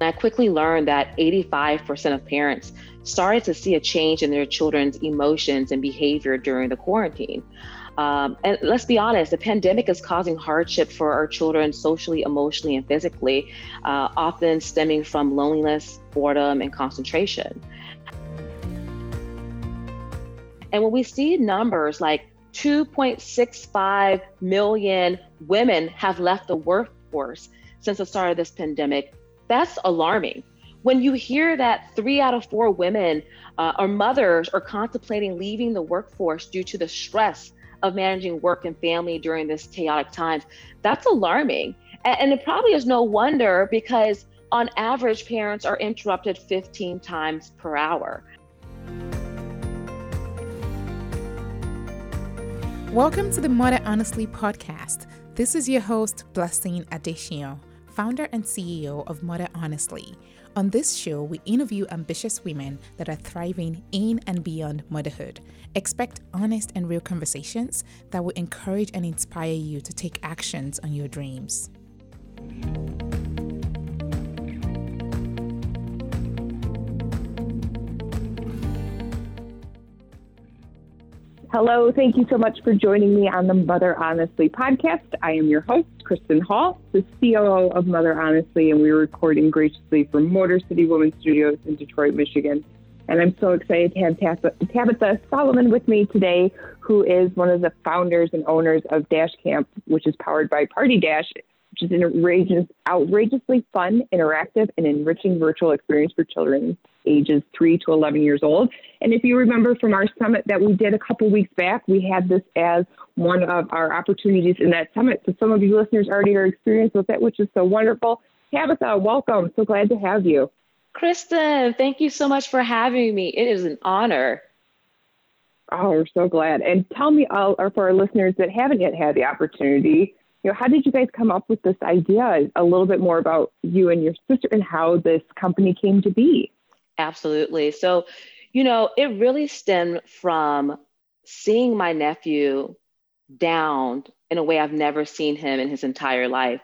I quickly learned that 85% of parents started to see a change in their children's emotions and behavior during the quarantine. Um, and let's be honest, the pandemic is causing hardship for our children socially, emotionally, and physically, uh, often stemming from loneliness, boredom, and concentration. And when we see numbers like 2.65 million women have left the workforce since the start of this pandemic, that's alarming. When you hear that three out of four women uh, or mothers are contemplating leaving the workforce due to the stress of managing work and family during this chaotic times, that's alarming. And, and it probably is no wonder because on average, parents are interrupted 15 times per hour. Welcome to the Mother Honestly podcast. This is your host, Blessing Adesiyan founder and CEO of Mother Honestly. On this show, we interview ambitious women that are thriving in and beyond motherhood. Expect honest and real conversations that will encourage and inspire you to take actions on your dreams. Hello, thank you so much for joining me on the Mother Honestly podcast. I am your host, Kristen Hall, the COO of Mother Honestly, and we're recording graciously from Motor City Woman Studios in Detroit, Michigan. And I'm so excited to have Tabitha Solomon with me today, who is one of the founders and owners of Dash Camp, which is powered by Party Dash which is an outrageous, outrageously fun, interactive, and enriching virtual experience for children ages 3 to 11 years old. And if you remember from our summit that we did a couple weeks back, we had this as one of our opportunities in that summit. So some of you listeners already are experienced with it, which is so wonderful. Tabitha, welcome. So glad to have you. Kristen, thank you so much for having me. It is an honor. Oh, we're so glad. And tell me, all, or for our listeners that haven't yet had the opportunity, you know, how did you guys come up with this idea? A little bit more about you and your sister and how this company came to be. Absolutely. So, you know, it really stemmed from seeing my nephew down in a way I've never seen him in his entire life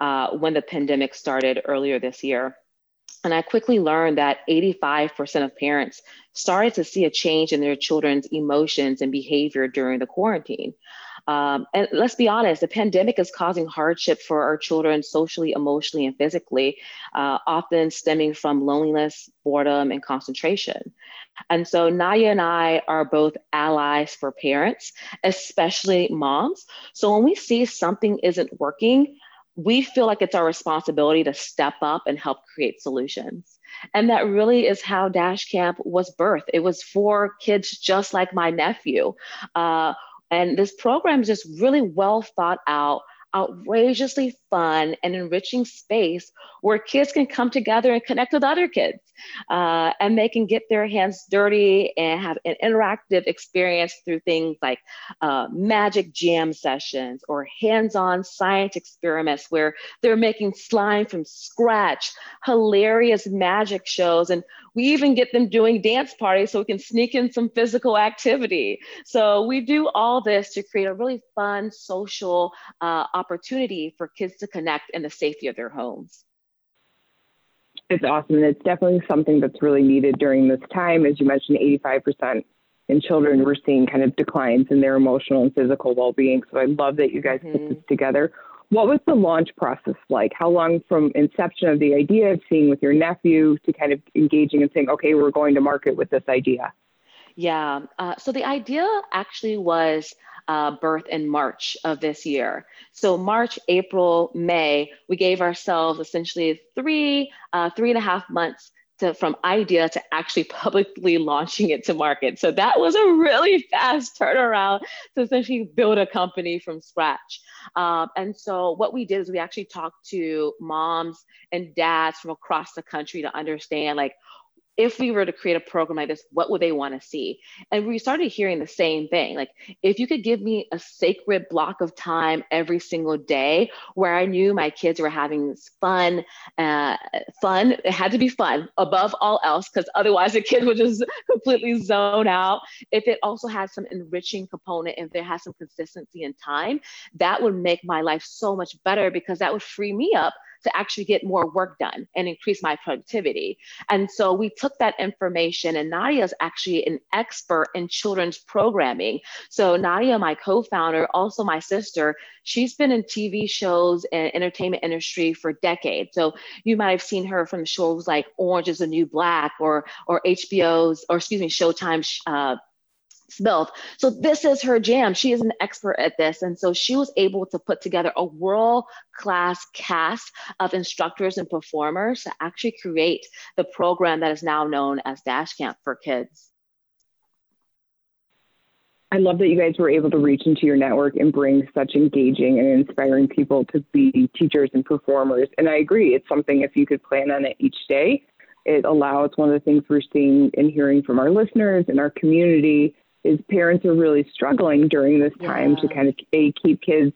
uh, when the pandemic started earlier this year. And I quickly learned that 85% of parents started to see a change in their children's emotions and behavior during the quarantine. Um, and let's be honest, the pandemic is causing hardship for our children socially, emotionally, and physically, uh, often stemming from loneliness, boredom, and concentration. And so Naya and I are both allies for parents, especially moms. So when we see something isn't working, we feel like it's our responsibility to step up and help create solutions. And that really is how Dash Camp was birthed. It was for kids just like my nephew. Uh, and this program is just really well thought out outrageously fun and enriching space where kids can come together and connect with other kids uh, and they can get their hands dirty and have an interactive experience through things like uh, magic jam sessions or hands-on science experiments where they're making slime from scratch hilarious magic shows and we even get them doing dance parties so we can sneak in some physical activity. So we do all this to create a really fun social uh, opportunity for kids to connect in the safety of their homes. It's awesome. And it's definitely something that's really needed during this time. As you mentioned, 85% in children, we're seeing kind of declines in their emotional and physical well being. So I love that you guys mm-hmm. put this together. What was the launch process like? How long from inception of the idea of seeing with your nephew to kind of engaging and saying, okay, we're going to market with this idea? Yeah. Uh, so the idea actually was uh, birth in March of this year. So March, April, May, we gave ourselves essentially three, uh, three and a half months to, from idea to actually publicly launching it to market. So that was a really fast turnaround to essentially build a company from scratch. Um, and so what we did is we actually talked to moms and dads from across the country to understand like if we were to create a program like this, what would they want to see? And we started hearing the same thing. Like, if you could give me a sacred block of time every single day where I knew my kids were having fun, uh, fun, it had to be fun above all else, because otherwise the kid would just completely zone out. If it also had some enriching component, if there has some consistency in time, that would make my life so much better because that would free me up to actually get more work done and increase my productivity. And so we took that information, and Nadia is actually an expert in children's programming. So Nadia, my co-founder, also my sister, she's been in TV shows and entertainment industry for decades. So you might have seen her from shows like Orange is the New Black or or HBO's or excuse me Showtime's uh, SMILF. So this is her jam. She is an expert at this. And so she was able to put together a world class cast of instructors and performers to actually create the program that is now known as Dash Camp for Kids. I love that you guys were able to reach into your network and bring such engaging and inspiring people to be teachers and performers. And I agree, it's something if you could plan on it each day, it allows one of the things we're seeing and hearing from our listeners and our community is parents are really struggling during this time yeah. to kind of a, keep kids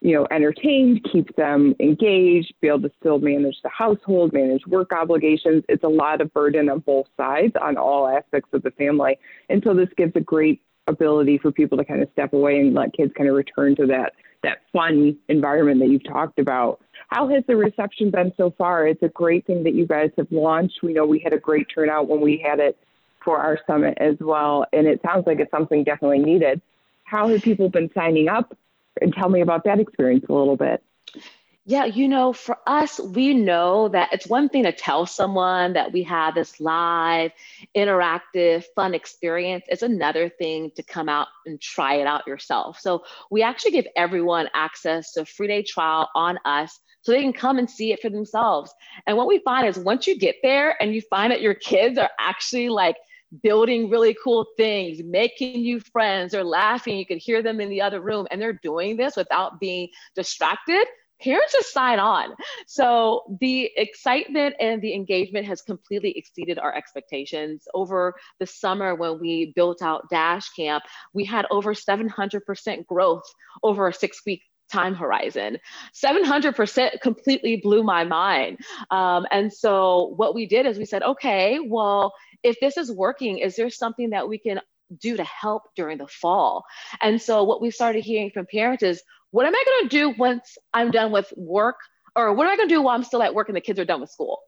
you know entertained keep them engaged be able to still manage the household manage work obligations. It's a lot of burden on both sides on all aspects of the family. And so this gives a great ability for people to kind of step away and let kids kind of return to that that fun environment that you've talked about. How has the reception been so far? It's a great thing that you guys have launched. We know we had a great turnout when we had it for our summit as well. And it sounds like it's something definitely needed. How have people been signing up? And tell me about that experience a little bit. Yeah, you know, for us, we know that it's one thing to tell someone that we have this live, interactive, fun experience. It's another thing to come out and try it out yourself. So we actually give everyone access to a free day trial on us so they can come and see it for themselves. And what we find is once you get there and you find that your kids are actually like building really cool things, making new friends, or laughing. You could hear them in the other room, and they're doing this without being distracted. Parents just sign on. So the excitement and the engagement has completely exceeded our expectations. Over the summer, when we built out Dash Camp, we had over 700% growth over a six week time horizon. 700% completely blew my mind. Um, and so what we did is we said, okay, well, if this is working, is there something that we can do to help during the fall? And so what we started hearing from parents is, what am I going to do once I'm done with work? Or what am I going to do while I'm still at work and the kids are done with school?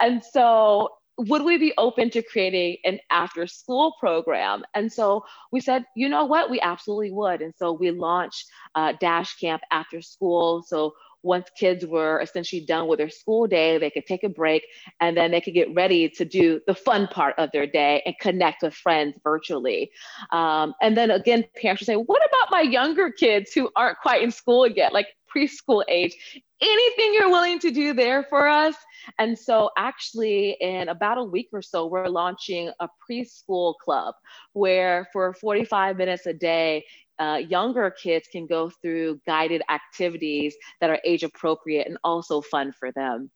And so would we be open to creating an after school program? And so we said, you know what, we absolutely would. And so we launched uh, Dash Camp after school. So once kids were essentially done with their school day, they could take a break and then they could get ready to do the fun part of their day and connect with friends virtually. Um, and then again, parents would say, what about my younger kids who aren't quite in school yet, like preschool age? Anything you're willing to do there for us? And so, actually, in about a week or so, we're launching a preschool club where for 45 minutes a day, uh, younger kids can go through guided activities that are age appropriate and also fun for them.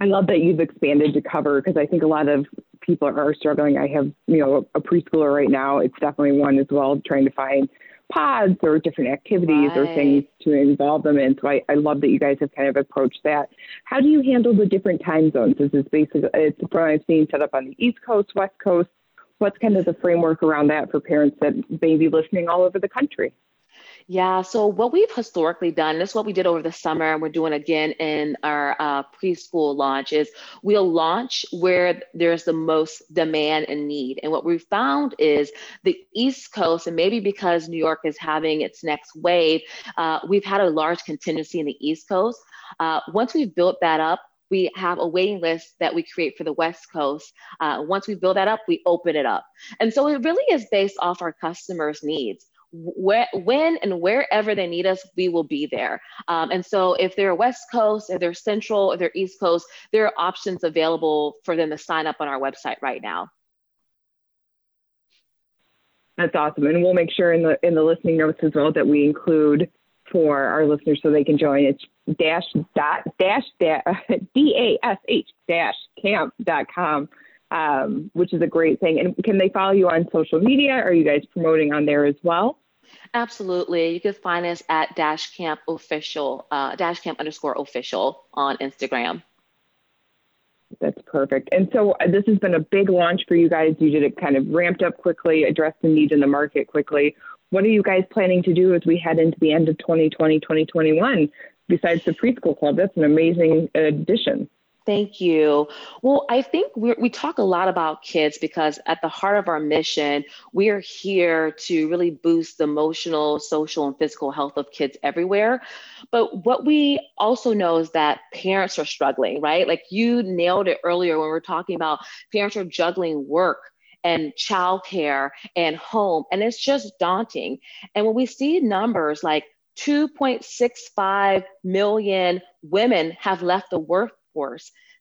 I love that you've expanded to cover because I think a lot of people are struggling. I have, you know, a preschooler right now. It's definitely one as well, trying to find pods or different activities right. or things to involve them in. So I, I love that you guys have kind of approached that. How do you handle the different time zones? This Is this basically, it's from I've seen set up on the East Coast, West Coast, what's kind of the framework around that for parents that may be listening all over the country? Yeah, so what we've historically done, this is what we did over the summer, and we're doing again in our uh, preschool launch, is we'll launch where there's the most demand and need. And what we found is the East Coast, and maybe because New York is having its next wave, uh, we've had a large contingency in the East Coast. Uh, once we've built that up, we have a waiting list that we create for the West Coast. Uh, once we build that up, we open it up. And so it really is based off our customers' needs. Where, when and wherever they need us, we will be there. Um, and so, if they're West Coast, if they're Central, if they're East Coast, there are options available for them to sign up on our website right now. That's awesome, and we'll make sure in the in the listening notes as well that we include for our listeners so they can join. It's dash dot dash d a s h dash camp dot com, um, which is a great thing. And can they follow you on social media? Are you guys promoting on there as well? Absolutely. You can find us at Dash Camp Official, uh, Dash Camp underscore official on Instagram. That's perfect. And so uh, this has been a big launch for you guys. You did it kind of ramped up quickly, addressed the need in the market quickly what are you guys planning to do as we head into the end of 2020, 2021? Besides the preschool club, that's an amazing addition. Thank you. Well, I think we we talk a lot about kids because at the heart of our mission, we are here to really boost the emotional, social, and physical health of kids everywhere. But what we also know is that parents are struggling, right? Like you nailed it earlier when we were talking about parents are juggling work and childcare and home, and it's just daunting. And when we see numbers like 2.65 million women have left the work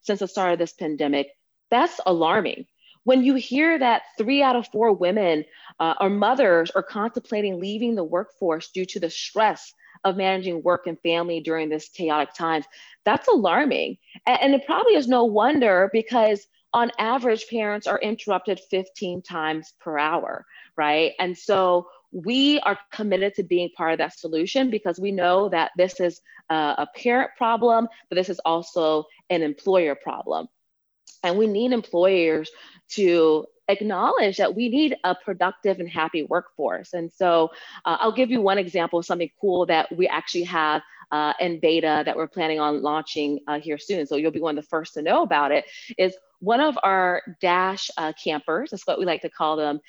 since the start of this pandemic, that's alarming. When you hear that three out of four women uh, or mothers are contemplating leaving the workforce due to the stress of managing work and family during this chaotic times, that's alarming. And, and it probably is no wonder because on average, parents are interrupted 15 times per hour, right? And so we are committed to being part of that solution because we know that this is a, parent problem, but this is also an employer problem. And we need employers to acknowledge that we need a productive and happy workforce. And so uh, I'll give you one example of something cool that we actually have uh, in beta that we're planning on launching uh, here soon. So you'll be one of the first to know about it. Is one of our Dash uh, campers, that's what we like to call them,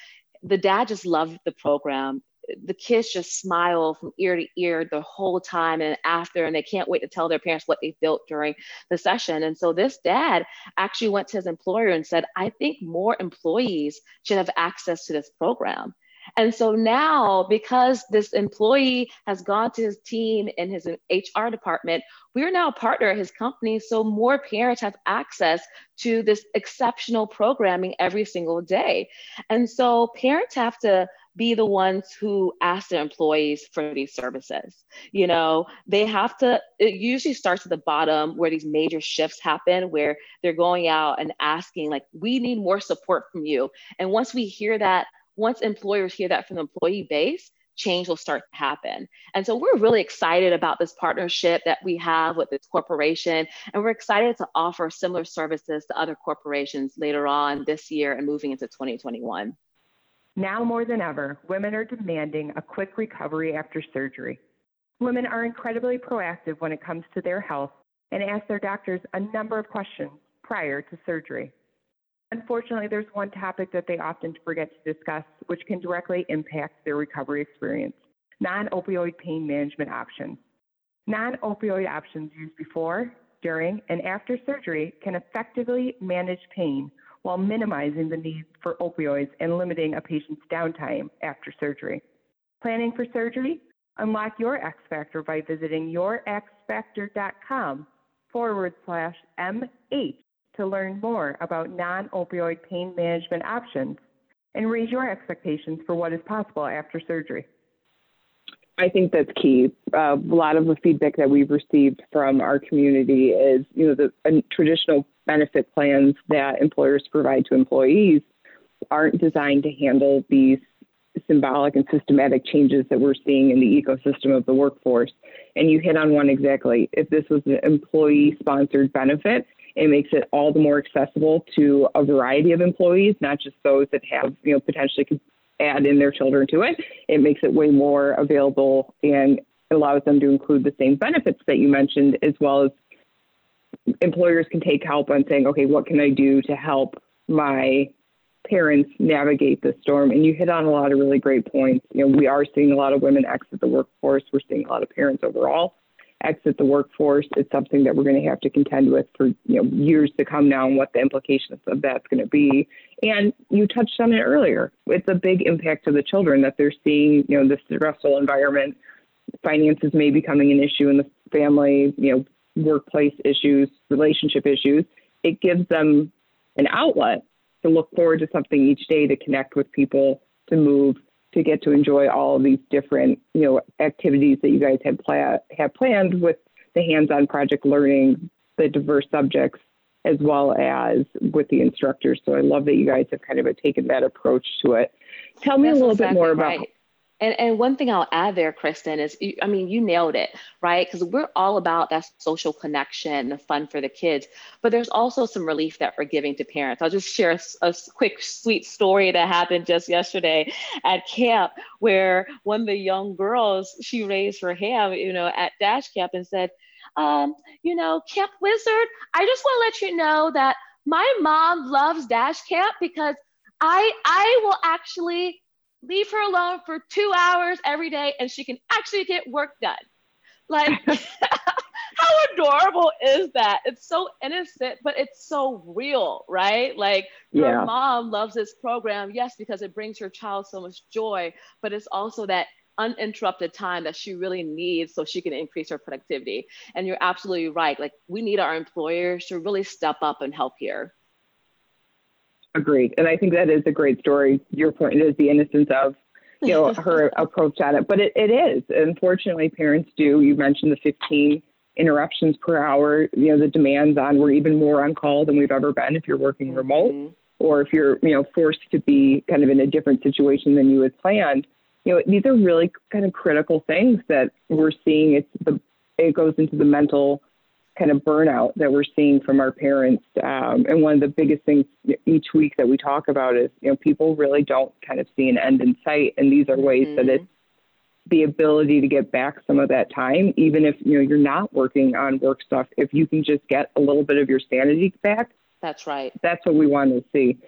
the dad just loved the program. The kids just smile from ear to ear the whole time and after, and they can't wait to tell their parents what they built during the session. And so this dad actually went to his employer and said, I think more employees should have access to this program. And so now, because this employee has gone to his team in his HR department, we're now a partner at his company. So more parents have access to this exceptional programming every single day. And so parents have to be the ones who ask their employees for these services. You know, they have to, it usually starts at the bottom where these major shifts happen, where they're going out and asking, like, we need more support from you. And once we hear that once employers hear that from the employee base, change will start to happen. And so we're really excited about this partnership that we have with this corporation. And we're excited to offer similar services to other corporations later on this year and moving into 2021. Now more than ever, women are demanding a quick recovery after surgery. Women are incredibly proactive when it comes to their health and ask their doctors a number of questions prior to surgery. Unfortunately, there's one topic that they often forget to discuss, which can directly impact their recovery experience non opioid pain management options. Non opioid options used before, during, and after surgery can effectively manage pain while minimizing the need for opioids and limiting a patient's downtime after surgery. Planning for surgery? Unlock your X Factor by visiting yourxfactor.com forward slash MH to learn more about non opioid pain management options and raise your expectations for what is possible after surgery. I think that's key. Uh, a lot of the feedback that we've received from our community is, you know, the uh, traditional benefit plans that employers provide to employees aren't designed to handle these symbolic and systematic changes that we're seeing in the ecosystem of the workforce. And you hit on one exactly. If this was an employee sponsored benefit, it makes it all the more accessible to a variety of employees, not just those that have, you know, potentially could add in their children to it. It makes it way more available and allows them to include the same benefits that you mentioned, as well as employers can take help on saying, okay, what can I do to help my parents navigate the storm? And you hit on a lot of really great points. You know, we are seeing a lot of women exit the workforce. We're seeing a lot of parents overall exit the workforce. It's something that we're going to have to contend with for you know years to come now, and what the implications of that's going to be. And you touched on it earlier. It's a big impact to the children that they're seeing. You know, this stressful environment. Finances may be becoming an issue in the family. You know, workplace issues, relationship issues. It gives them an outlet to look forward to something each day to connect with people, to move, to get to enjoy all of these different, you know, activities that you guys have, pla- have planned with the hands-on project learning, the diverse subjects, as well as with the instructors. So I love that you guys have kind of taken that approach to it. Tell me That's a little exactly bit more about. Right. And, and one thing I'll add there, Kristen, is I mean, you nailed it, right? Because we're all about that social connection, the fun for the kids, but there's also some relief that we're giving to parents. I'll just share a, a quick, sweet story that happened just yesterday at camp where one of the young girls, she raised her hand, you know, at Dash Camp and said, um, you know, Camp Wizard, I just want to let you know that my mom loves Dash Camp because I I will actually leave her alone for two hours every day and she can actually get work done. Like, how adorable is that? It's so innocent, but it's so real, right? Like, yeah. mom loves this program, yes, because it brings her child so much joy, but it's also that uninterrupted time that she really needs so she can increase her productivity. And you're absolutely right. Like, we need our employers to really step up and help here. Agreed. And I think that is a great story. Your point is the innocence of, you know, her approach at it. But it, it is. Unfortunately, parents do. You mentioned the 15 interruptions per hour. You know, the demands on we're even more on call than we've ever been if you're working remote mm-hmm. or if you're, you know, forced to be kind of in a different situation than you had planned. You know, these are really kind of critical things that we're seeing. It's the it goes into the mental kind of burnout that we're seeing from our parents. Um, and one of the biggest things each week that we talk about is, you know, people really don't kind of see an end in sight. And these are ways mm-hmm. that it's the ability to get back some of that time, even if, you know, you're not working on work stuff, if you can just get a little bit of your sanity back. That's right. That's what we want to see.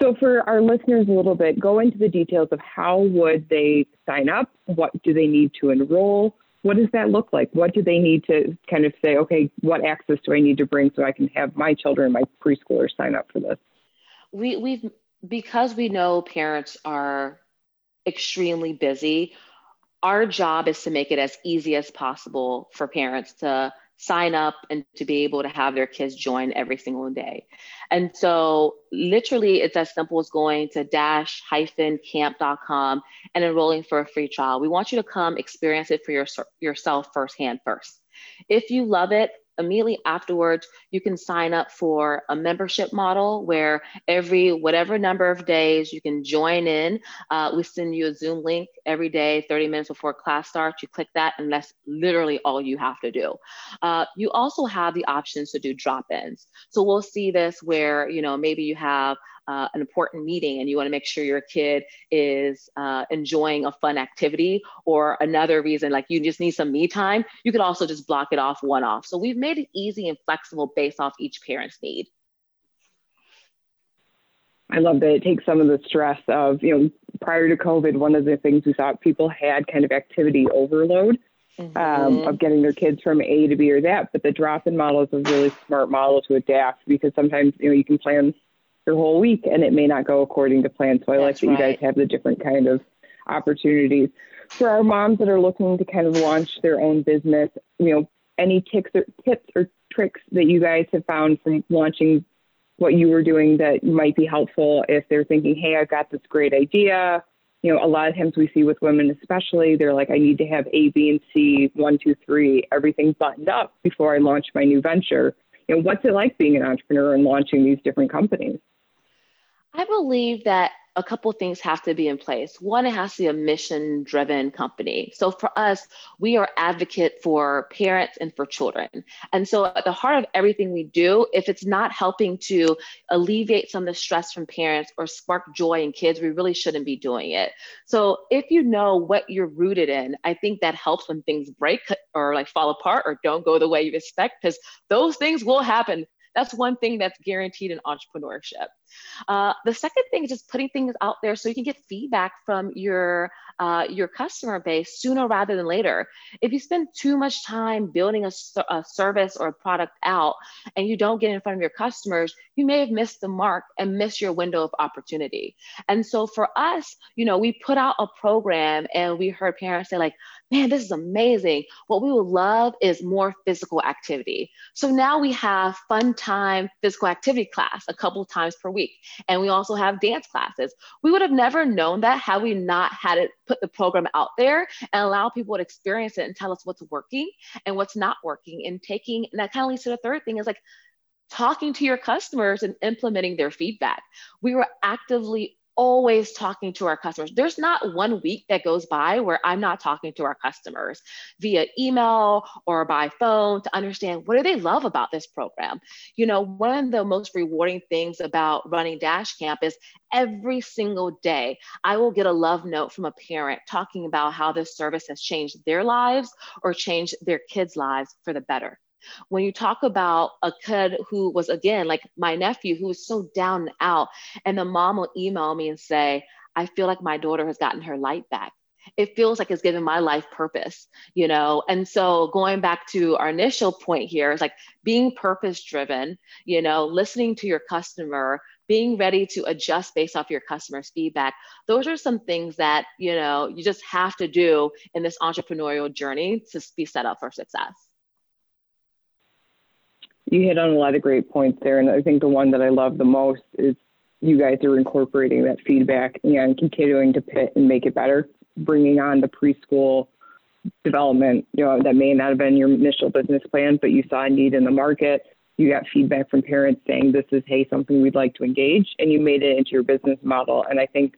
So for our listeners a little bit, go into the details of how would they sign up? What do they need to enroll? What does that look like? What do they need to kind of say, okay, what access do I need to bring so I can have my children, my preschoolers sign up for this? We, we've, because we know parents are extremely busy, our job is to make it as easy as possible for parents to sign up and to be able to have their kids join every single day. And so, literally, it's as simple as going to dash hyphen camp.com and enrolling for a free trial. We want you to come experience it for your, yourself firsthand first. If you love it, immediately afterwards, you can sign up for a membership model where every whatever number of days you can join in. Uh, we send you a Zoom link every day, 30 minutes before class starts. You click that, and that's literally all you have to do. Uh, you also have the options to do drop ins. So we'll see this where, you know, maybe you have uh, an important meeting and you want to make sure your kid is uh, enjoying a fun activity or another reason like you just need some me time you could also just block it off one off so we've made it easy and flexible based off each parent's need I love that it takes some of the stress of, you know, prior to COVID, one of the things we thought people had kind of activity overload um, mm-hmm. um, of getting their kids from A to B or that. But the drop in model is a really smart model to adapt because sometimes, you know, you can plan your whole week and it may not go according to plan. So I That's like that right. you guys have the different kind of opportunities. For our moms that are looking to kind of launch their own business, you know, any tips or tips or tricks that you guys have found from launching what you were doing that might be helpful if they're thinking, hey, I've got this great idea. You know, a lot of times we see with women, especially, they're like, I need to have A, B, and C, one, two, three, everything buttoned up before I launch my new venture. You know, what's it like being an entrepreneur and launching these different companies? I believe that a couple things have to be in place. One, it has to be a mission driven company. So for us, we are advocate for parents and for children. And so at the heart of everything we do, if it's not helping to alleviate some of the stress from parents or spark joy in kids, we really shouldn't be doing it. So if you know what you're rooted in, I think that helps when things break or like fall apart or don't go the way you expect, because those things will happen. That's one thing that's guaranteed in entrepreneurship. Uh, the second thing is just putting things out there so you can get feedback from your uh, your customer base sooner rather than later. If you spend too much time building a, a service or a product out and you don't get in front of your customers, you may have missed the mark and missed your window of opportunity. And so for us, you know, we put out a program and we heard parents say like, man, this is amazing. What we would love is more physical activity. So now we have fun time physical activity class a couple times per week week. And we also have dance classes. We would have never known that had we not had it put the program out there and allow people to experience it and tell us what's working and what's not working. And taking, and that kind of leads to the third thing is like talking to your customers and implementing their feedback. We were actively always talking to our customers. There's not one week that goes by where I'm not talking to our customers via email or by phone to understand what do they love about this program. You know, one of the most rewarding things about running Dash Camp is every single day I will get a love note from a parent talking about how this service has changed their lives or changed their kids' lives for the better. When you talk about a kid who was, again, like my nephew, who was so down and out, and the mom will email me and say, I feel like my daughter has gotten her light back. It feels like it's given my life purpose, you know? And so going back to our initial point here is like being purpose driven, you know, listening to your customer, being ready to adjust based off your customer's feedback. Those are some things that, you know, you just have to do in this entrepreneurial journey to be set up for success you hit on a lot of great points there. And I think the one that I love the most is you guys are incorporating that feedback and continuing to pit and make it better, bringing on the preschool development, you know, that may not have been your initial business plan, but you saw a need in the market. You got feedback from parents saying this is, hey, something we'd like to engage, and you made it into your business model. And I think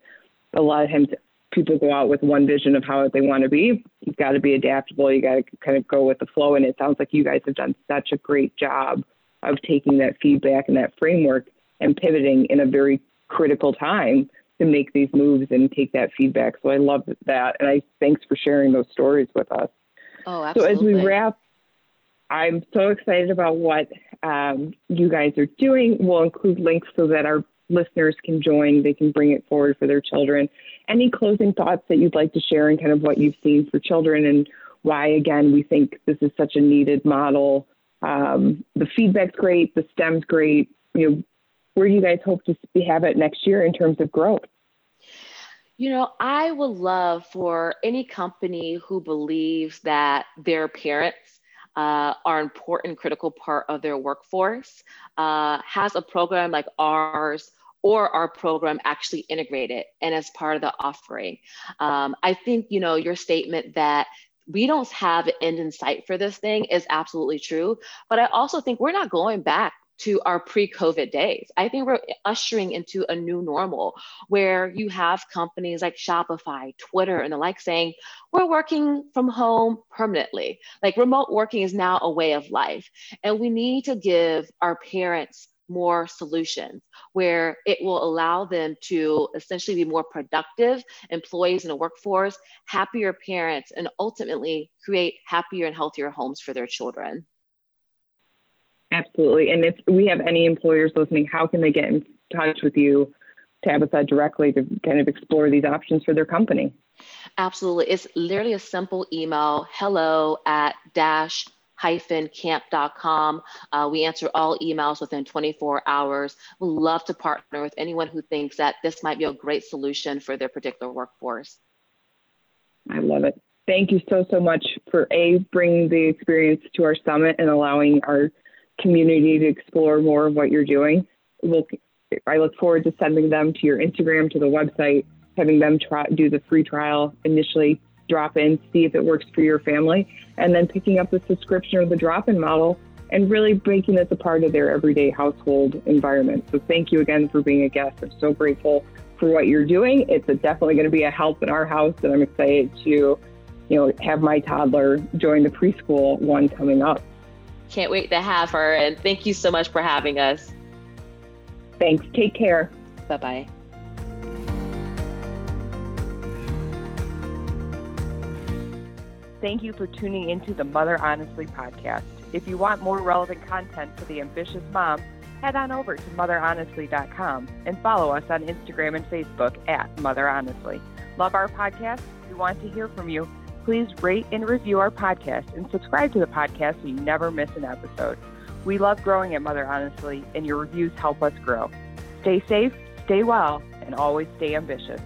a lot of times people go out with one vision of how they want to be. You've got to be adaptable. You got to kind of go with the flow. And it sounds like you guys have done such a great job of taking that feedback and that framework and pivoting in a very critical time to make these moves and take that feedback. So I love that. And I thanks for sharing those stories with us. Oh, absolutely. So as we wrap, I'm so excited about what um, you guys are doing. We'll include links so that our listeners can join. They can bring it forward for their children. Any closing thoughts that you'd like to share and kind of what you've seen for children and why, again, we think this is such a needed model. Um, the feedback's great, the STEM's great. You know, where do you guys hope to have it next year in terms of growth? You know, I would love for any company who believes that their parents uh, are important, critical part of their workforce, uh, has a program like ours or our program actually integrated and as part of the offering. Um, I think, you know, your statement that we don't have an end in sight for this thing is absolutely true. But I also think we're not going back to our pre-COVID days. I think we're ushering into a new normal where you have companies like Shopify, Twitter, and the like saying, we're working from home permanently. Like remote working is now a way of life. And we need to give our parents more solutions where it will allow them to essentially be more productive employees in the workforce, happier parents, and ultimately create happier and healthier homes for their children. Absolutely. And if we have any employers listening, how can they get in touch with you, Tabitha, directly to kind of explore these options for their company? Absolutely. It's literally a simple email hello at dash hyphen camp.com. Uh, we answer all emails within 24 hours. we love to partner with anyone who thinks that this might be a great solution for their particular workforce. I love it. Thank you so, so much for A, bringing the experience to our summit and allowing our community to explore more of what you're doing. We'll, I look forward to sending them to your Instagram, to the website, having them try, do the free trial initially, drop in, see if it works for your family, and then picking up the subscription or the drop in model and really making this a part of their everyday household environment. So thank you again for being a guest. I'm so grateful for what you're doing. It's definitely going to be a help in our house, and I'm excited to, you know, have my toddler join the preschool one coming up. Can't wait to have her. And thank you so much for having us. Thanks. Take care. Bye bye. Thank you for tuning into the Mother Honestly podcast. If you want more relevant content for the ambitious mom, head on over to motherhonestly.com and follow us on Instagram and Facebook at Mother Honestly. Love our podcast? We want to hear from you please rate and review our podcast and subscribe to the podcast so you never miss an episode. We love growing at Mother Honestly, and your reviews help us grow. Stay safe, stay well, and always stay ambitious.